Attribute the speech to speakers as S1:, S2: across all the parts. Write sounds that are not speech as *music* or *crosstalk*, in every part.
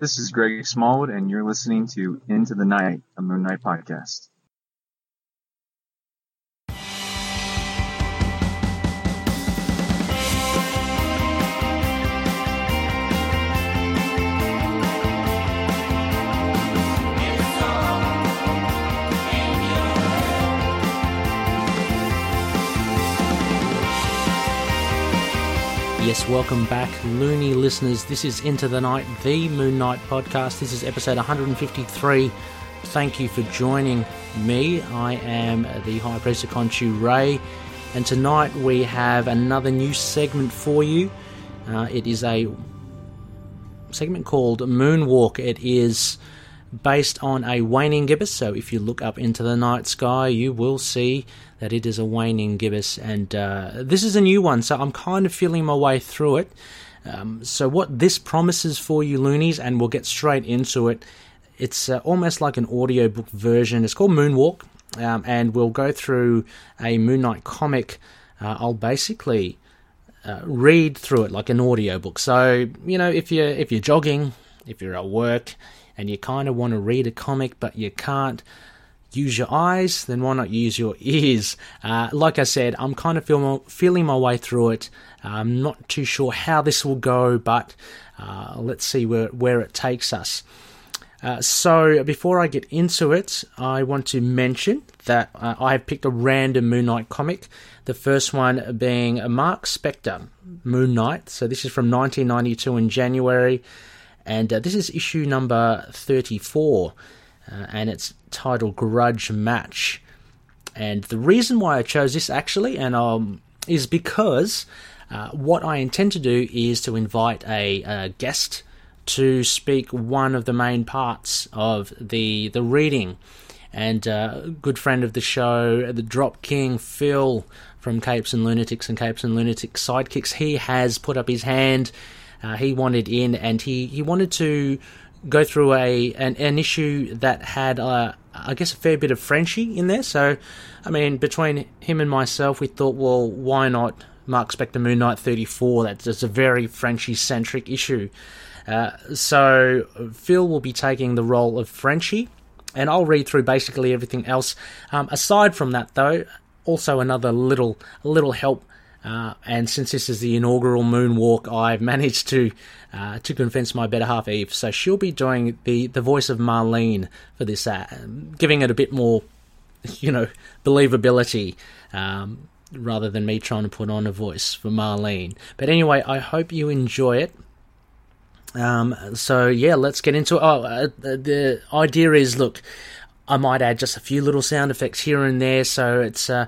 S1: This is Greg Smallwood, and you're listening to Into the Night, a Moon Knight podcast.
S2: Yes, welcome back, loony listeners. This is Into the Night, the Moon Knight podcast. This is episode 153. Thank you for joining me. I am the High Priest of Khonshu Ray, and tonight we have another new segment for you. Uh, it is a segment called Moonwalk. It is based on a waning gibbous. So if you look up into the night sky, you will see that it is a waning gibbous. And uh, this is a new one, so I'm kind of feeling my way through it. Um, so what this promises for you, loonies, and we'll get straight into it. It's uh, almost like an audiobook version. It's called Moonwalk, um, and we'll go through a Moon Knight comic. Uh, I'll basically uh, read through it like an audiobook. So you know, if you're if you're jogging, if you're at work, and you kind of want to read a comic but you can't use your eyes, then why not use your ears? Uh, like I said, I'm kind of feel, feeling my way through it. I'm not too sure how this will go, but uh, let's see where, where it takes us. Uh, so, before I get into it, I want to mention that uh, I have picked a random Moon Knight comic. The first one being Marc Spector Moon Knight. So, this is from 1992 in January and uh, this is issue number 34, uh, and it's titled Grudge Match. And the reason why I chose this actually, and um, is because uh, what I intend to do is to invite a, a, guest to speak one of the main parts of the the reading. And uh, a good friend of the show, the Drop King Phil from Capes and Lunatics and Capes and Lunatics Sidekicks, he has put up his hand uh, he wanted in, and he, he wanted to go through a an, an issue that had, uh, I guess, a fair bit of Frenchy in there. So, I mean, between him and myself, we thought, well, why not Marc Spector Moon Knight 34? That's, a very Frenchy centric issue. Uh, so, Phil will be taking the role of Frenchy, and I'll read through basically everything else. Um, aside from that, though, also another little little help uh, and since this is the inaugural moonwalk, I've *laughs* managed to uh, to convince my better half Eve. So she'll be doing the, the voice of Marlene for this, uh, giving it a bit more, *laughs* you know, believability. Um, rather than me trying to put on a voice for Marlene. But anyway, I hope you enjoy it. Um, so yeah, let's get into it. Oh, uh, the idea is, look, I might add just a few little sound effects here and there, so it's uh,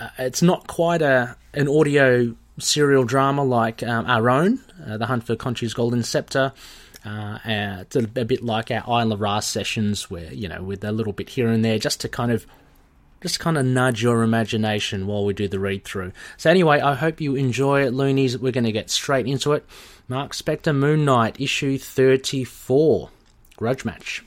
S2: uh, it's not quite a an audio serial drama like um, our own, uh, The Hunt for Khonshu's Golden Scepter. Uh, it's a, a, bit like our Isla Ra sessions, where you know, with a little bit here and there, just to kind of, just kind of nudge your imagination while we do the read through. So anyway, I hope you enjoy it, loonies. We're going to get straight into it. Marc Spector, Moon Knight, issue thirty-four, Grudge Match.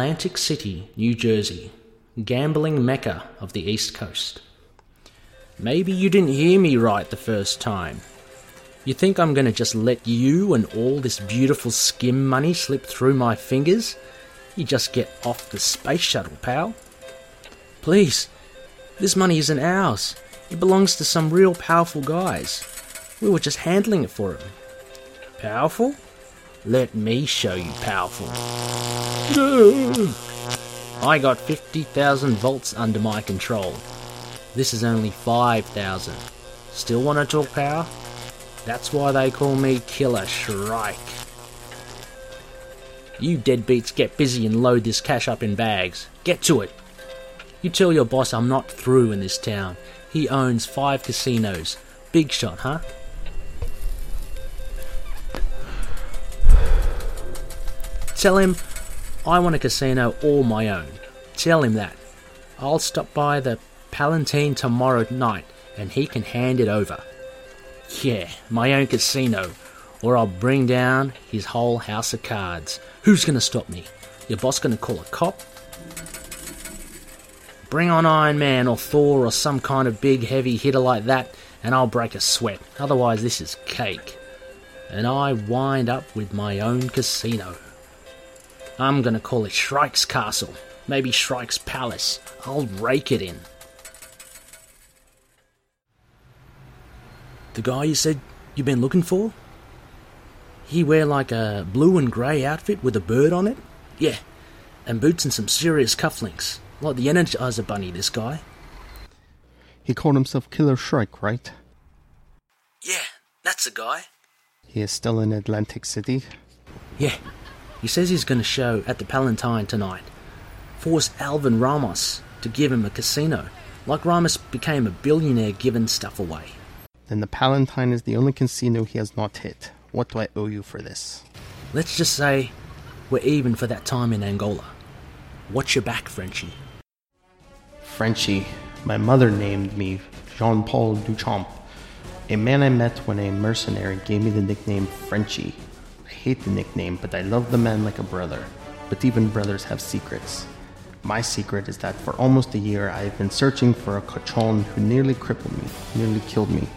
S2: Atlantic City, New Jersey, gambling mecca of the East Coast. Maybe you didn't hear me right the first time. You think I'm going to just let you and all this beautiful skim money slip through my fingers? You just get off the space shuttle, pal. Please, this money isn't ours. It belongs to some real powerful guys. We were just handling it for them. Powerful? Let me show you powerful. I got 50,000 volts under my control. This is only 5,000. Still want to talk power? That's why they call me Killer Shrike. You deadbeats get busy and load this cash up in bags. Get to it. You tell your boss I'm not through in this town. He owns five casinos. Big shot, huh? Tell him I want a casino all my own. Tell him that. I'll stop by the Palatine tomorrow night and he can hand it over. Yeah, my own casino, or I'll bring down his whole house of cards. Who's gonna stop me? Your boss gonna call a cop? Bring on Iron Man or Thor or some kind of big heavy hitter like that, and I'll break a sweat. Otherwise, this is cake. And I wind up with my own casino. I'm gonna call it Shrike's Castle, maybe Shrike's Palace. I'll rake it in. The guy you said you've been looking for? He wear like a blue and grey outfit with a bird on it? Yeah, and boots and some serious cufflinks. Like the Energizer Bunny, this guy.
S3: He called himself Killer Shrike, right?
S2: Yeah, that's the guy.
S3: He is still in Atlantic City.
S2: Yeah, he says he's going to show at the Palatine tonight. Force Alvin Ramos to give him a casino, like Ramos became a billionaire giving stuff away.
S3: Then the Palatine is the only casino he has not hit. What do I owe you for this?
S2: Let's just say we're even for that time in Angola. Watch your back, Frenchie.
S3: Frenchie. My mother named me Jean Paul Duchamp. A man I met when a mercenary gave me the nickname Frenchie. Hate the nickname, but I love the man like a brother. But even brothers have secrets. My secret is that for almost a year I have been searching for a cochon who nearly crippled me, nearly killed me.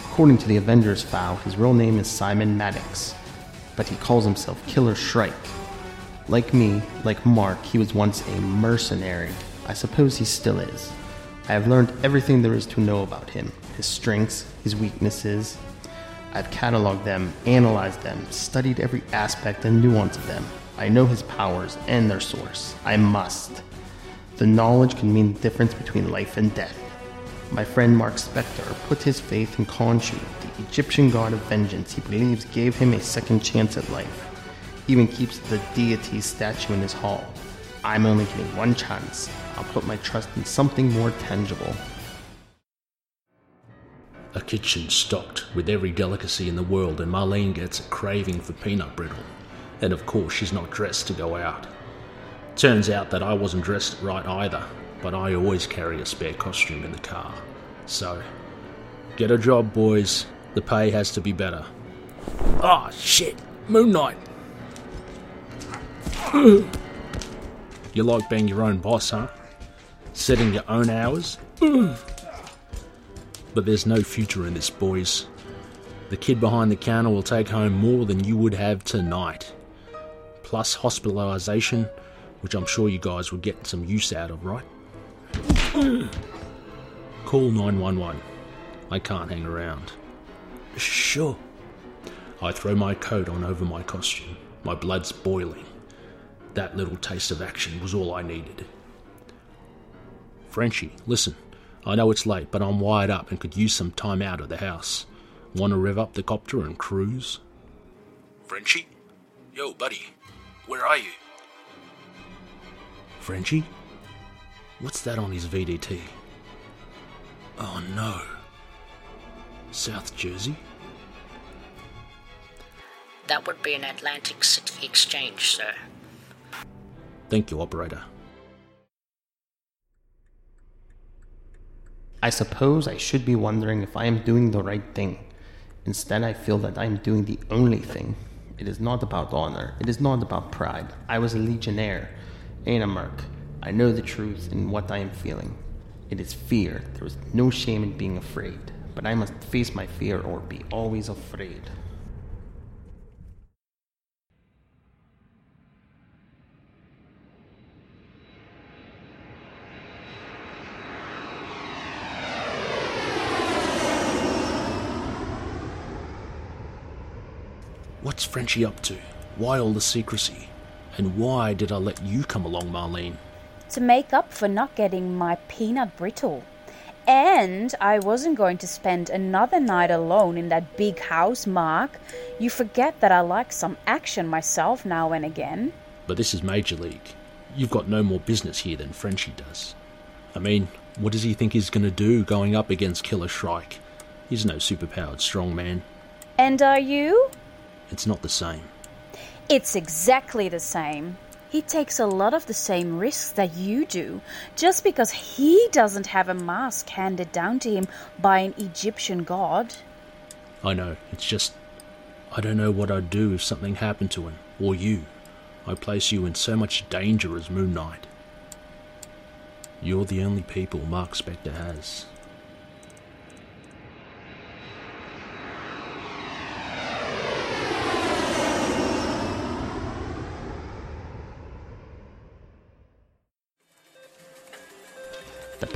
S3: According to the Avengers file, his real name is Simon Maddox, but he calls himself Killer Shrike. Like me, like Marc, he was once a mercenary. I suppose he still is. I have learned everything there is to know about him his strengths, his weaknesses. I've cataloged them, analyzed them, studied every aspect and nuance of them. I know his powers and their source. I must. The knowledge can mean the difference between life and death. My friend Marc Spector put his faith in Khonshu, the Egyptian god of vengeance he believes gave him a second chance at life. He even keeps the deity's statue in his hall. I'm only getting one chance. I'll put my trust in something more tangible.
S2: A kitchen stocked with every delicacy in the world, and Marlene gets a craving for peanut brittle. And of course, she's not dressed to go out. Turns out that I wasn't dressed right either, but I always carry a spare costume in the car. So, get a job, boys. The pay has to be better. Ah, oh, shit! Moon Knight! you like being your own boss, huh? Setting your own hours? But there's no future in this, boys. The kid behind the counter will take home more than you would have tonight. Plus hospitalisation, which I'm sure you guys would get some use out of, right? *clears throat* Call 911. I can't hang around. Sure. I throw my coat on over my costume. My blood's boiling. That little taste of action was all I needed. Frenchie, listen. I know it's late, but I'm wired up and could use some time out of the house. Want to rev up the copter and cruise? Frenchie? Yo, buddy. Where are you? Frenchie? What's that on his VDT? Oh no. South Jersey?
S4: That would be an Atlantic City exchange, sir.
S2: Thank you, operator.
S3: I suppose I should be wondering if I am doing the right thing. Instead, I feel that I am doing the only thing. It is not about honor. It is not about pride. I was a legionnaire, ain't a merc. I know the truth in what I am feeling. It is fear. There is no shame in being afraid. But I must face my fear or be always afraid.
S2: What's Frenchie up to? Why all the secrecy? And why did I let you come along, Marlene?
S5: To make up for not getting my peanut brittle. And I wasn't going to spend another night alone in that big house, Marc. You forget that I like some action myself now and again.
S2: But this is Major League. You've got no more business here than Frenchie does. I mean, what does he think he's going to do going up against Killer Shrike? He's no superpowered strongman.
S5: And are you?
S2: It's not the same.
S5: It's exactly the same. He takes a lot of the same risks that you do, just because he doesn't have a mask handed down to him by an Egyptian god.
S2: I know, it's just. I don't know what I'd do if something happened to him, or you. I place you in so much danger as Moon Knight. You're the only people Marc Spector has.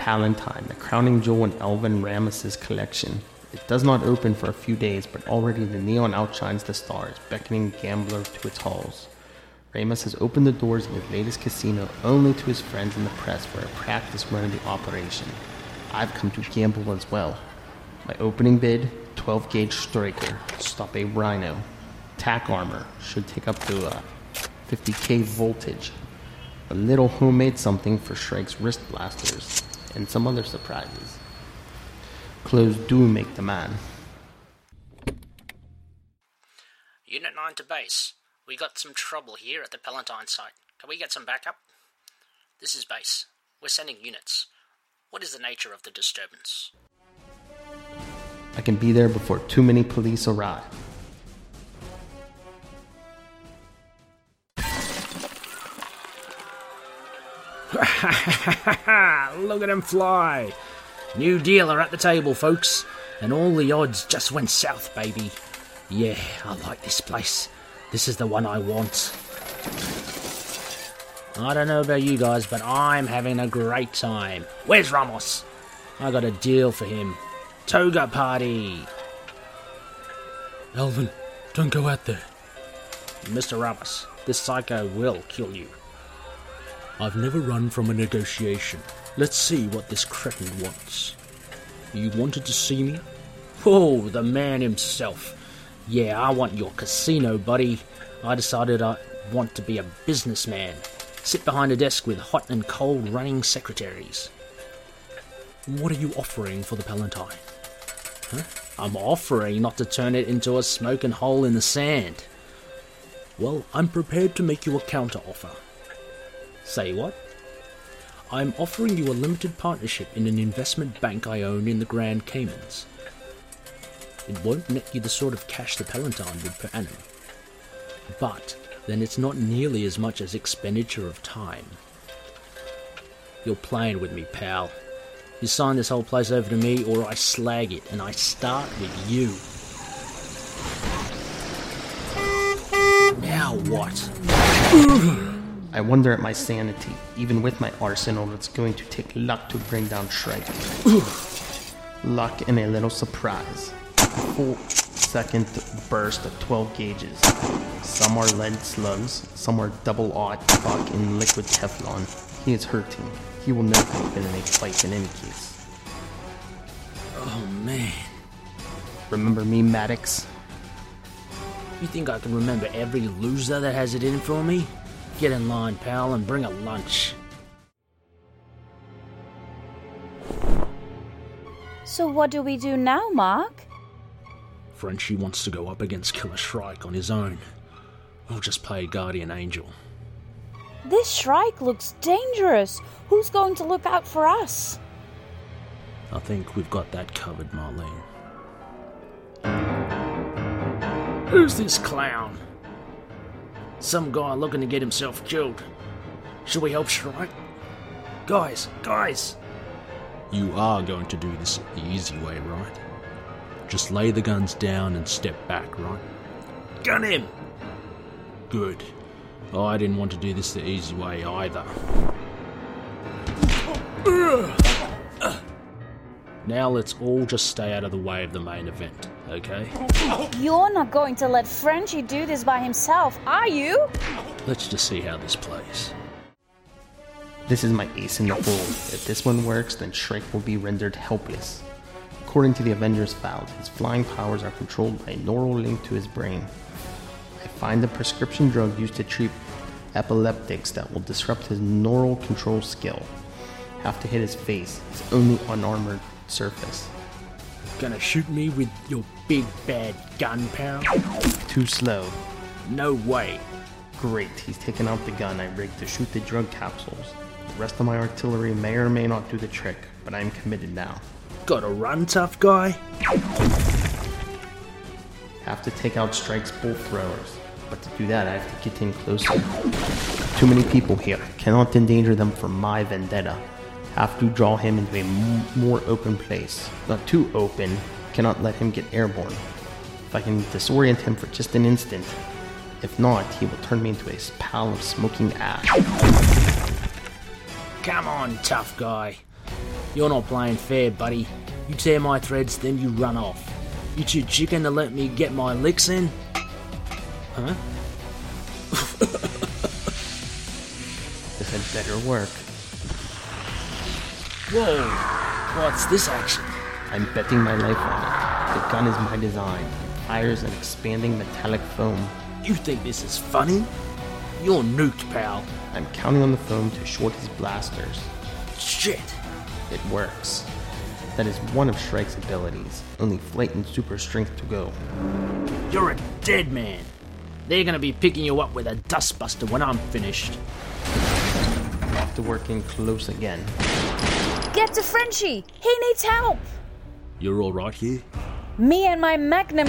S3: The Palatine, the crowning jewel in Elvin Ramos's collection. It does not open for a few days, but already the neon outshines the stars, beckoning gamblers to its halls. Ramos has opened the doors of his latest casino only to his friends and the press for a practice run of the operation. I've come to gamble as well. My opening bid 12 gauge striker, stop a rhino. Tack armor, should take up to uh, a 50k voltage. A little homemade something for Shrike's wrist blasters, and some other surprises. Clothes do make the man.
S4: Unit 9 to base. We got some trouble here at the Palatine site. Can we get some backup? This is base. We're sending units. What is the nature of the disturbance?
S3: I can be there before too many police arrive. *laughs*
S2: Look at him fly! New dealer at the table, folks. And all the odds just went south, baby. Yeah, I like this place. This is the one I want. I don't know about you guys, but I'm having a great time. Where's Ramos? I got a deal for him. Toga party! Elvin, don't go out there. Mr. Ramos, this psycho will kill you. I've never run from a negotiation. Let's see what this cretin wants. You wanted to see me? Oh, the man himself. Yeah, I want your casino, buddy. I decided I want to be a businessman. Sit behind a desk with hot and cold running secretaries. What are you offering for the Palatine? Huh? I'm offering not to turn it into a smoking hole in the sand. Well, I'm prepared to make you a counter offer. Say what? I'm offering you a limited partnership in an investment bank I own in the Grand Caymans. It won't net you the sort of cash the Palatine would per annum. But then it's not nearly as much as expenditure of time. You're playing with me, pal. You sign this whole place over to me, or I slag it, and I start with you. Now what? *laughs*
S3: I wonder at my sanity. Even with my arsenal, it's going to take luck to bring down Shrike. luck and a little surprise. Full second burst of 12 gauges. Some are lead slugs, some are double aught buck in liquid Teflon. He is hurting. He will never have been in a fight in any case.
S2: Oh man.
S3: Remember me, Maddox?
S2: You think I can remember every loser that has it in for me? Get in line, pal, and bring a lunch.
S5: So, what do we do now, Marc?
S2: Frenchie wants to go up against Killer Shrike on his own. I'll just play guardian angel.
S5: This Shrike looks dangerous. Who's going to look out for us?
S2: I think we've got that covered, Marlene. Who's this clown? Some guy looking to get himself killed. Should we help Shrike? Guys, guys! You are going to do this the easy way, right? Just lay the guns down and step back, right? Gun him! Good. I didn't want to do this the easy way either. Now let's all just stay out of the way of the main event, okay?
S5: You're not going to let Frenchie do this by himself, are you?
S2: Let's just see how this plays.
S3: This is my ace in the hole. If this one works, then Shrike will be rendered helpless. According to the Avengers file, his flying powers are controlled by a neural link to his brain. I find a prescription drug used to treat epileptics that will disrupt his neural control skill. Have to hit his face, his only unarmored surface.
S2: Gonna shoot me with your big bad gun, pal?
S3: Too slow.
S2: No way.
S3: Great, he's taken out the gun I rigged to shoot the drug capsules. The rest of my artillery may or may not do the trick, but I am committed now.
S2: Gotta run, tough guy?
S3: Have to take out Shrike's bolt throwers, but to do that I have to get in closer. Too many people here, cannot endanger them for my vendetta. Have to draw him into a m- more open place. Not too open, cannot let him get airborne. If I can disorient him for just an instant, if not, he will turn me into a pile of smoking ash.
S2: Come on, tough guy. You're not playing fair, buddy. You tear my threads, then you run off. You too chicken to let me get my licks in? Huh? *laughs*
S3: This had better work.
S2: Whoa! What's this action?
S3: I'm betting my life on it. The gun is my design. It Fires an expanding metallic foam.
S2: You think this is funny? You're nuked, pal.
S3: I'm counting on the foam to short his blasters.
S2: Shit.
S3: It works. That is one of Shrike's abilities. Only flight and super strength to go.
S2: You're a dead man. They're gonna be picking you up with a dustbuster when I'm finished.
S3: Have to work in close again.
S5: Get to Frenchie! He needs help!
S2: You're alright here?
S5: Me and my magnum,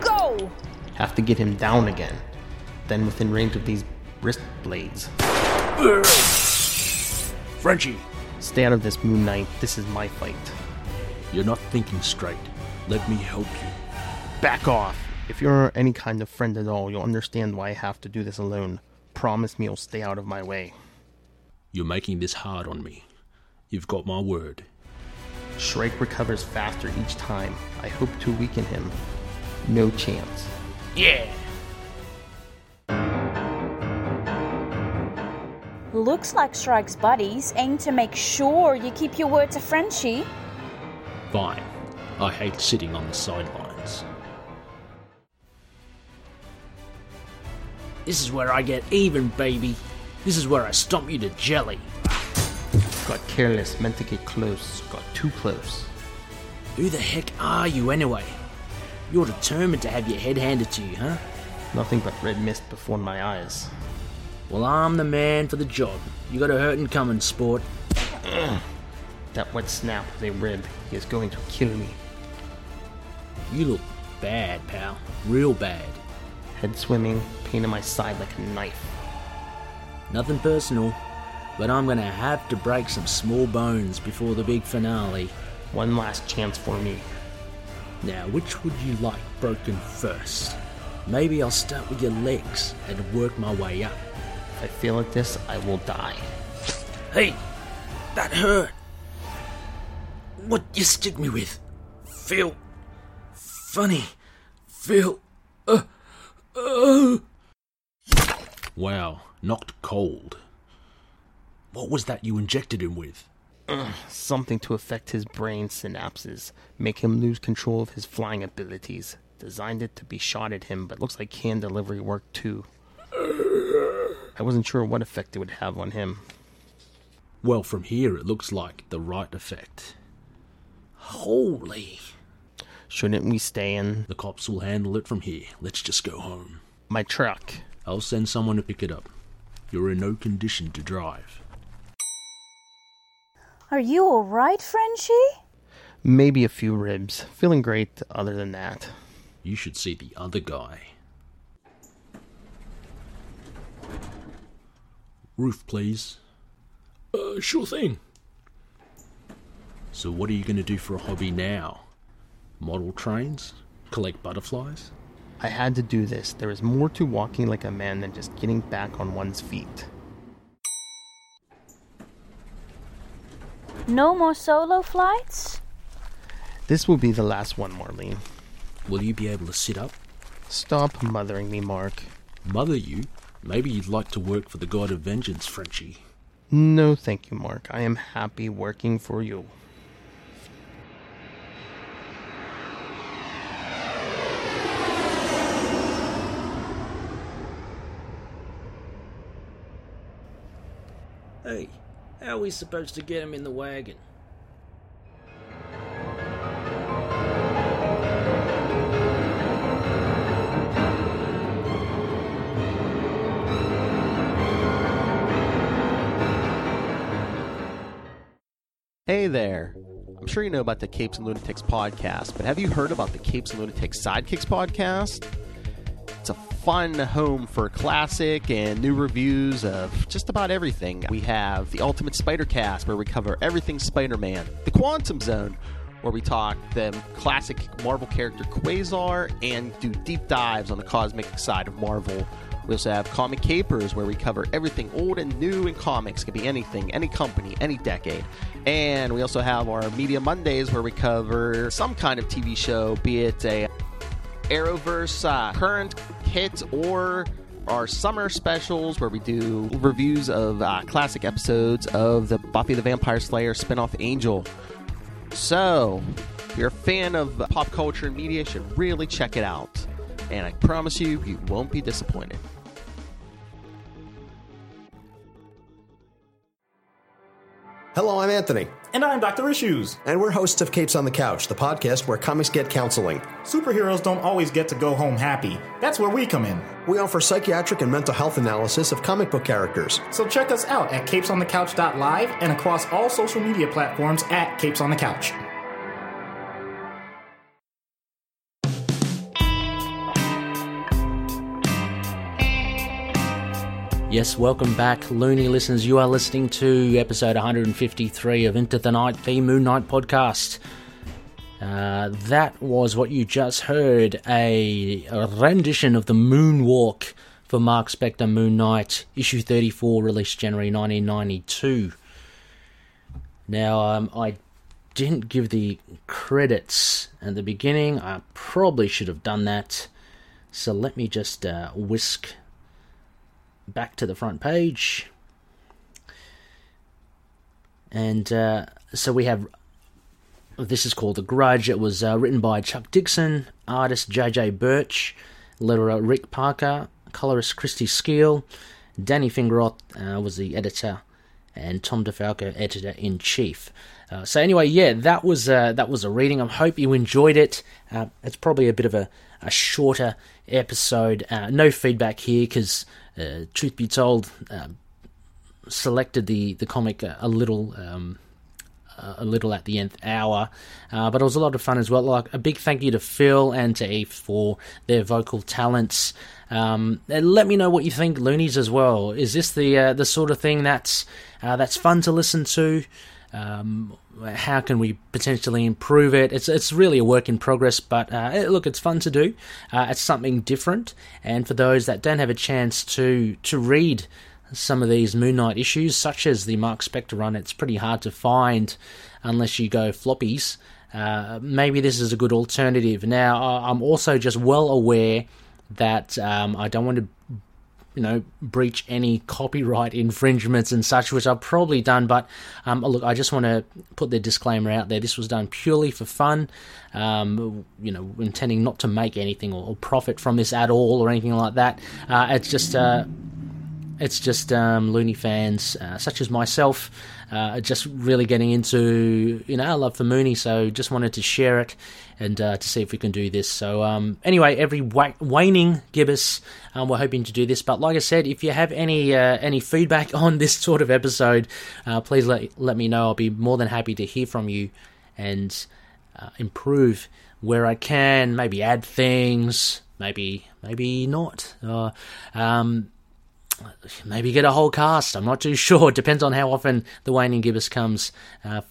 S5: go!
S3: Have to get him down again. Then within range of these wrist blades.
S2: Frenchie,
S3: Stay out of this, Moon Knight. This is my fight.
S2: you're not thinking straight. Let me help you.
S3: Back off! If you're any kind of friend at all, you'll understand why I have to do this alone. Promise me you'll stay out of my way.
S2: You're making this hard on me. You've got my word.
S3: Shrike recovers faster each time. I hope to weaken him. No chance.
S2: Yeah.
S5: Looks like Shrike's buddies aim to make sure you keep your word to Frenchie.
S2: Fine. I hate sitting on the sidelines. This is where I get even, baby. This is where I stomp you to jelly.
S3: Got careless, meant to get close. Got too close.
S2: Who the heck are you anyway? You're determined to have your head handed to you, huh?
S3: Nothing but red mist before my eyes.
S2: Well, I'm the man for the job. You got a hurtin' coming, sport. *clears throat*
S3: That wet snap was a rib. He is going to kill me.
S2: You look bad, pal. Real bad.
S3: Head swimming, pain in my side like a knife.
S2: Nothing personal, but I'm gonna have to break some small bones before the big finale.
S3: One last chance for me.
S2: Now, which would you like broken first? Maybe I'll start with your legs and work my way up.
S3: If I fail at this, I will die.
S2: Hey, that hurt. What you stick me with? Feel funny. Feel. Uh, uh. Wow, knocked cold. What was that you injected him with?
S3: Something to affect his brain synapses, make him lose control of his flying abilities. Designed it to be shot at him, but looks like can delivery worked too. I wasn't sure what effect it would have on him.
S2: Well, from here it looks like the right effect. Holy.
S3: Shouldn't we stay in
S2: The cops will handle it from here. Let's just go home.
S3: my truck?
S2: I'll send someone to pick it up. You're in no condition to drive.
S5: Are you alright, Frenchie?
S3: Maybe a few ribs. Feeling great other than that.
S2: You should see the other guy. Roof, please. Uh, sure thing. So, what are you going to do for a hobby now? Model trains? Collect butterflies?
S3: I had to do this. There is more to walking like a man than just getting back on one's feet.
S5: No more solo flights?
S3: This will be the last one, Marlene.
S2: Will you be able to sit up?
S3: Stop mothering me, Marc.
S2: Mother you? Maybe you'd like to work for the God of Vengeance, Frenchie.
S3: No, thank you, Marc. I am happy working for you.
S2: How are we supposed to get him in the wagon?
S3: Hey there. I'm sure you know about the Capes and Lunatics podcast, but have you heard about the Capes and Lunatics Sidekicks podcast? Fun home for classic and new reviews of just about everything. We have the Ultimate Spider Cast, where we cover everything Spider Man, the Quantum Zone, where we talk the classic Marvel character Quasar and do deep dives on the cosmic side of Marvel. We also have Comic Capers, where we cover everything old and new in comics. It Could be anything, any company, any decade. And we also have our Media Mondays, where we cover some kind of TV show, be it a Arrowverse uh, current hit or our summer specials, where we do reviews of uh, classic episodes of the Buffy the Vampire Slayer spinoff Angel. So, if you're a fan of pop culture and media, you should really check it out. And I promise you, you won't be disappointed.
S6: Hello, I'm Anthony,
S7: And I'm Dr. Issues.
S6: and we're hosts of Capes on the Couch, the podcast where comics get counseling.
S7: Superheroes don't always get to go home happy. That's where we come in.
S6: We offer psychiatric and mental health analysis of comic book characters.
S7: So check us out at capesonthecouch.live and across all social media platforms at Capes on the Couch.
S2: Yes, welcome back, loony listeners. You are listening to episode 153 of Into the Night, the Moon Knight podcast. Uh, that was what you just heard a, a rendition of the Moonwalk for Marc Spector Moon Knight, issue 34, released January 1992. Now, um, I didn't give the credits at the beginning. I probably should have done that. So let me just uh, whisk back to the front page. And uh, so we have this is called The Grudge. It was uh, written by Chuck Dixon, artist J.J. Birch, letterer Rick Parker, colorist Christie Scheele, Danny Fingeroth uh, was the editor, and Tom DeFalco, editor in chief. Uh, so anyway, yeah, that was uh, that was a reading. I hope you enjoyed it. Uh, it's probably a bit of a, a shorter episode. Uh, no feedback here because, uh, truth be told, uh, selected the the comic a, a little. Um, a little at the nth hour, uh, but it was a lot of fun as well. Like a big thank you to Phil and to Eve for their vocal talents. Um, and let me know what you think, Loonies, as well. Is this the uh, the sort of thing that's uh, that's fun to listen to? Um, how can we potentially improve it? It's it's really a work in progress, but uh, look, it's fun to do. Uh, it's something different, and for those that don't have a chance to to read some of these Moon Knight issues, such as the Marc Spector run, it's pretty hard to find unless you go floppies. Uh, maybe this is a good alternative. Now, I'm also just well aware that um, I don't want to, you know, breach any copyright infringements and such, which I've probably done. But um, look, I just want to put the disclaimer out there. This was done purely for fun. Um, you know, intending not to make anything or, or, profit from this at all or anything like that. Uh, it's just. Uh, it's just um, loony fans uh, such as myself uh, just really getting into you know our love for Mooney. So just wanted to share it and uh, to see if we can do this. So um, anyway, every wa- waning gibbous, um, we're hoping to do this. But like I said, if you have any uh, any feedback *laughs* on this sort of episode, uh, please let let me know. I'll be more than happy to hear from you and uh, improve where I can. Maybe add things. Maybe maybe not. Um, maybe get a whole cast. I'm not too *laughs* sure. It depends on how often the waning gibbous comes. Uh,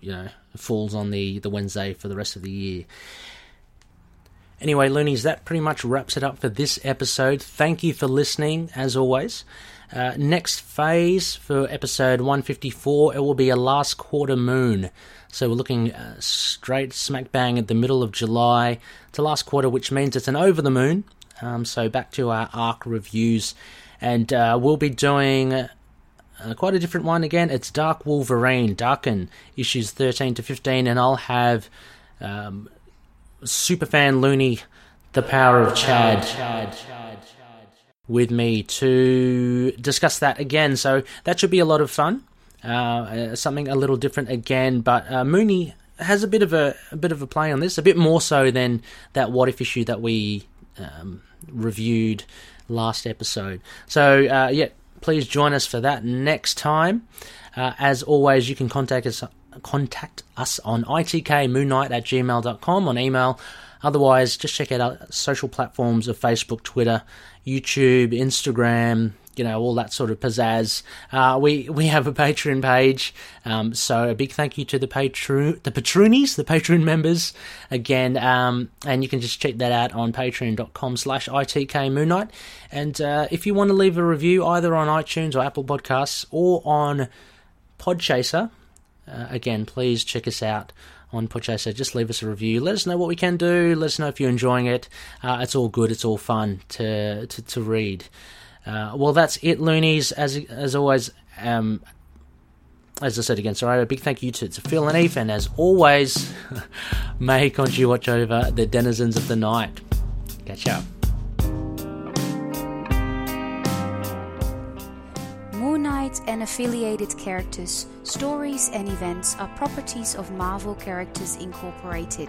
S2: you know, falls on the the Wednesday for the rest of the year. Anyway, loonies, that pretty much wraps it up for this episode. Thank you for listening, as always. Uh, next phase for episode 154, it will be a last quarter moon. So we're looking uh, straight smack bang at the middle of July to last quarter, which means it's an over the moon. Um, so back to our arc reviews and uh, we'll be doing uh, quite a different one again. It's Dark Wolverine, Daken, issues 13 to 15, and I'll have um, Superfan Looney, The Power of Chad, Chad. with me to discuss that again. So that should be a lot of fun. Uh, something a little different again, but uh, Mooney has a bit of a, a bit of a play on this, a bit more so than that What If issue that we um, reviewed last episode. So, uh, yeah, please join us for that next time. Uh, as always, you can contact us contact us on itkmoonknight at gmail.com on email. Otherwise, just check out our social platforms of Facebook, Twitter, YouTube, Instagram, you know all that sort of pizzazz. Uh, we we have a Patreon page, um, so a big thank you to the patron the patroonies, the Patreon members again, um, and you can just check that out on Patreon.com/slash ITK Moon Knight. And uh, if you want to leave a review either on iTunes or Apple Podcasts or on Podchaser, uh, again, please check us out on Podchaser. Just leave us a review. Let us know what we can do. Let us know if you're enjoying it. Uh, it's all good. It's all fun to to, to read. Uh, well, that's it, loonies. As as always, um, as I said again, sorry, a big thank you to, to Phil and Eve, and as always, *laughs* may Khonshu watch over the denizens of the night. Catch up.
S5: Moon Knight and affiliated characters, stories, and events are properties of Marvel Characters Incorporated.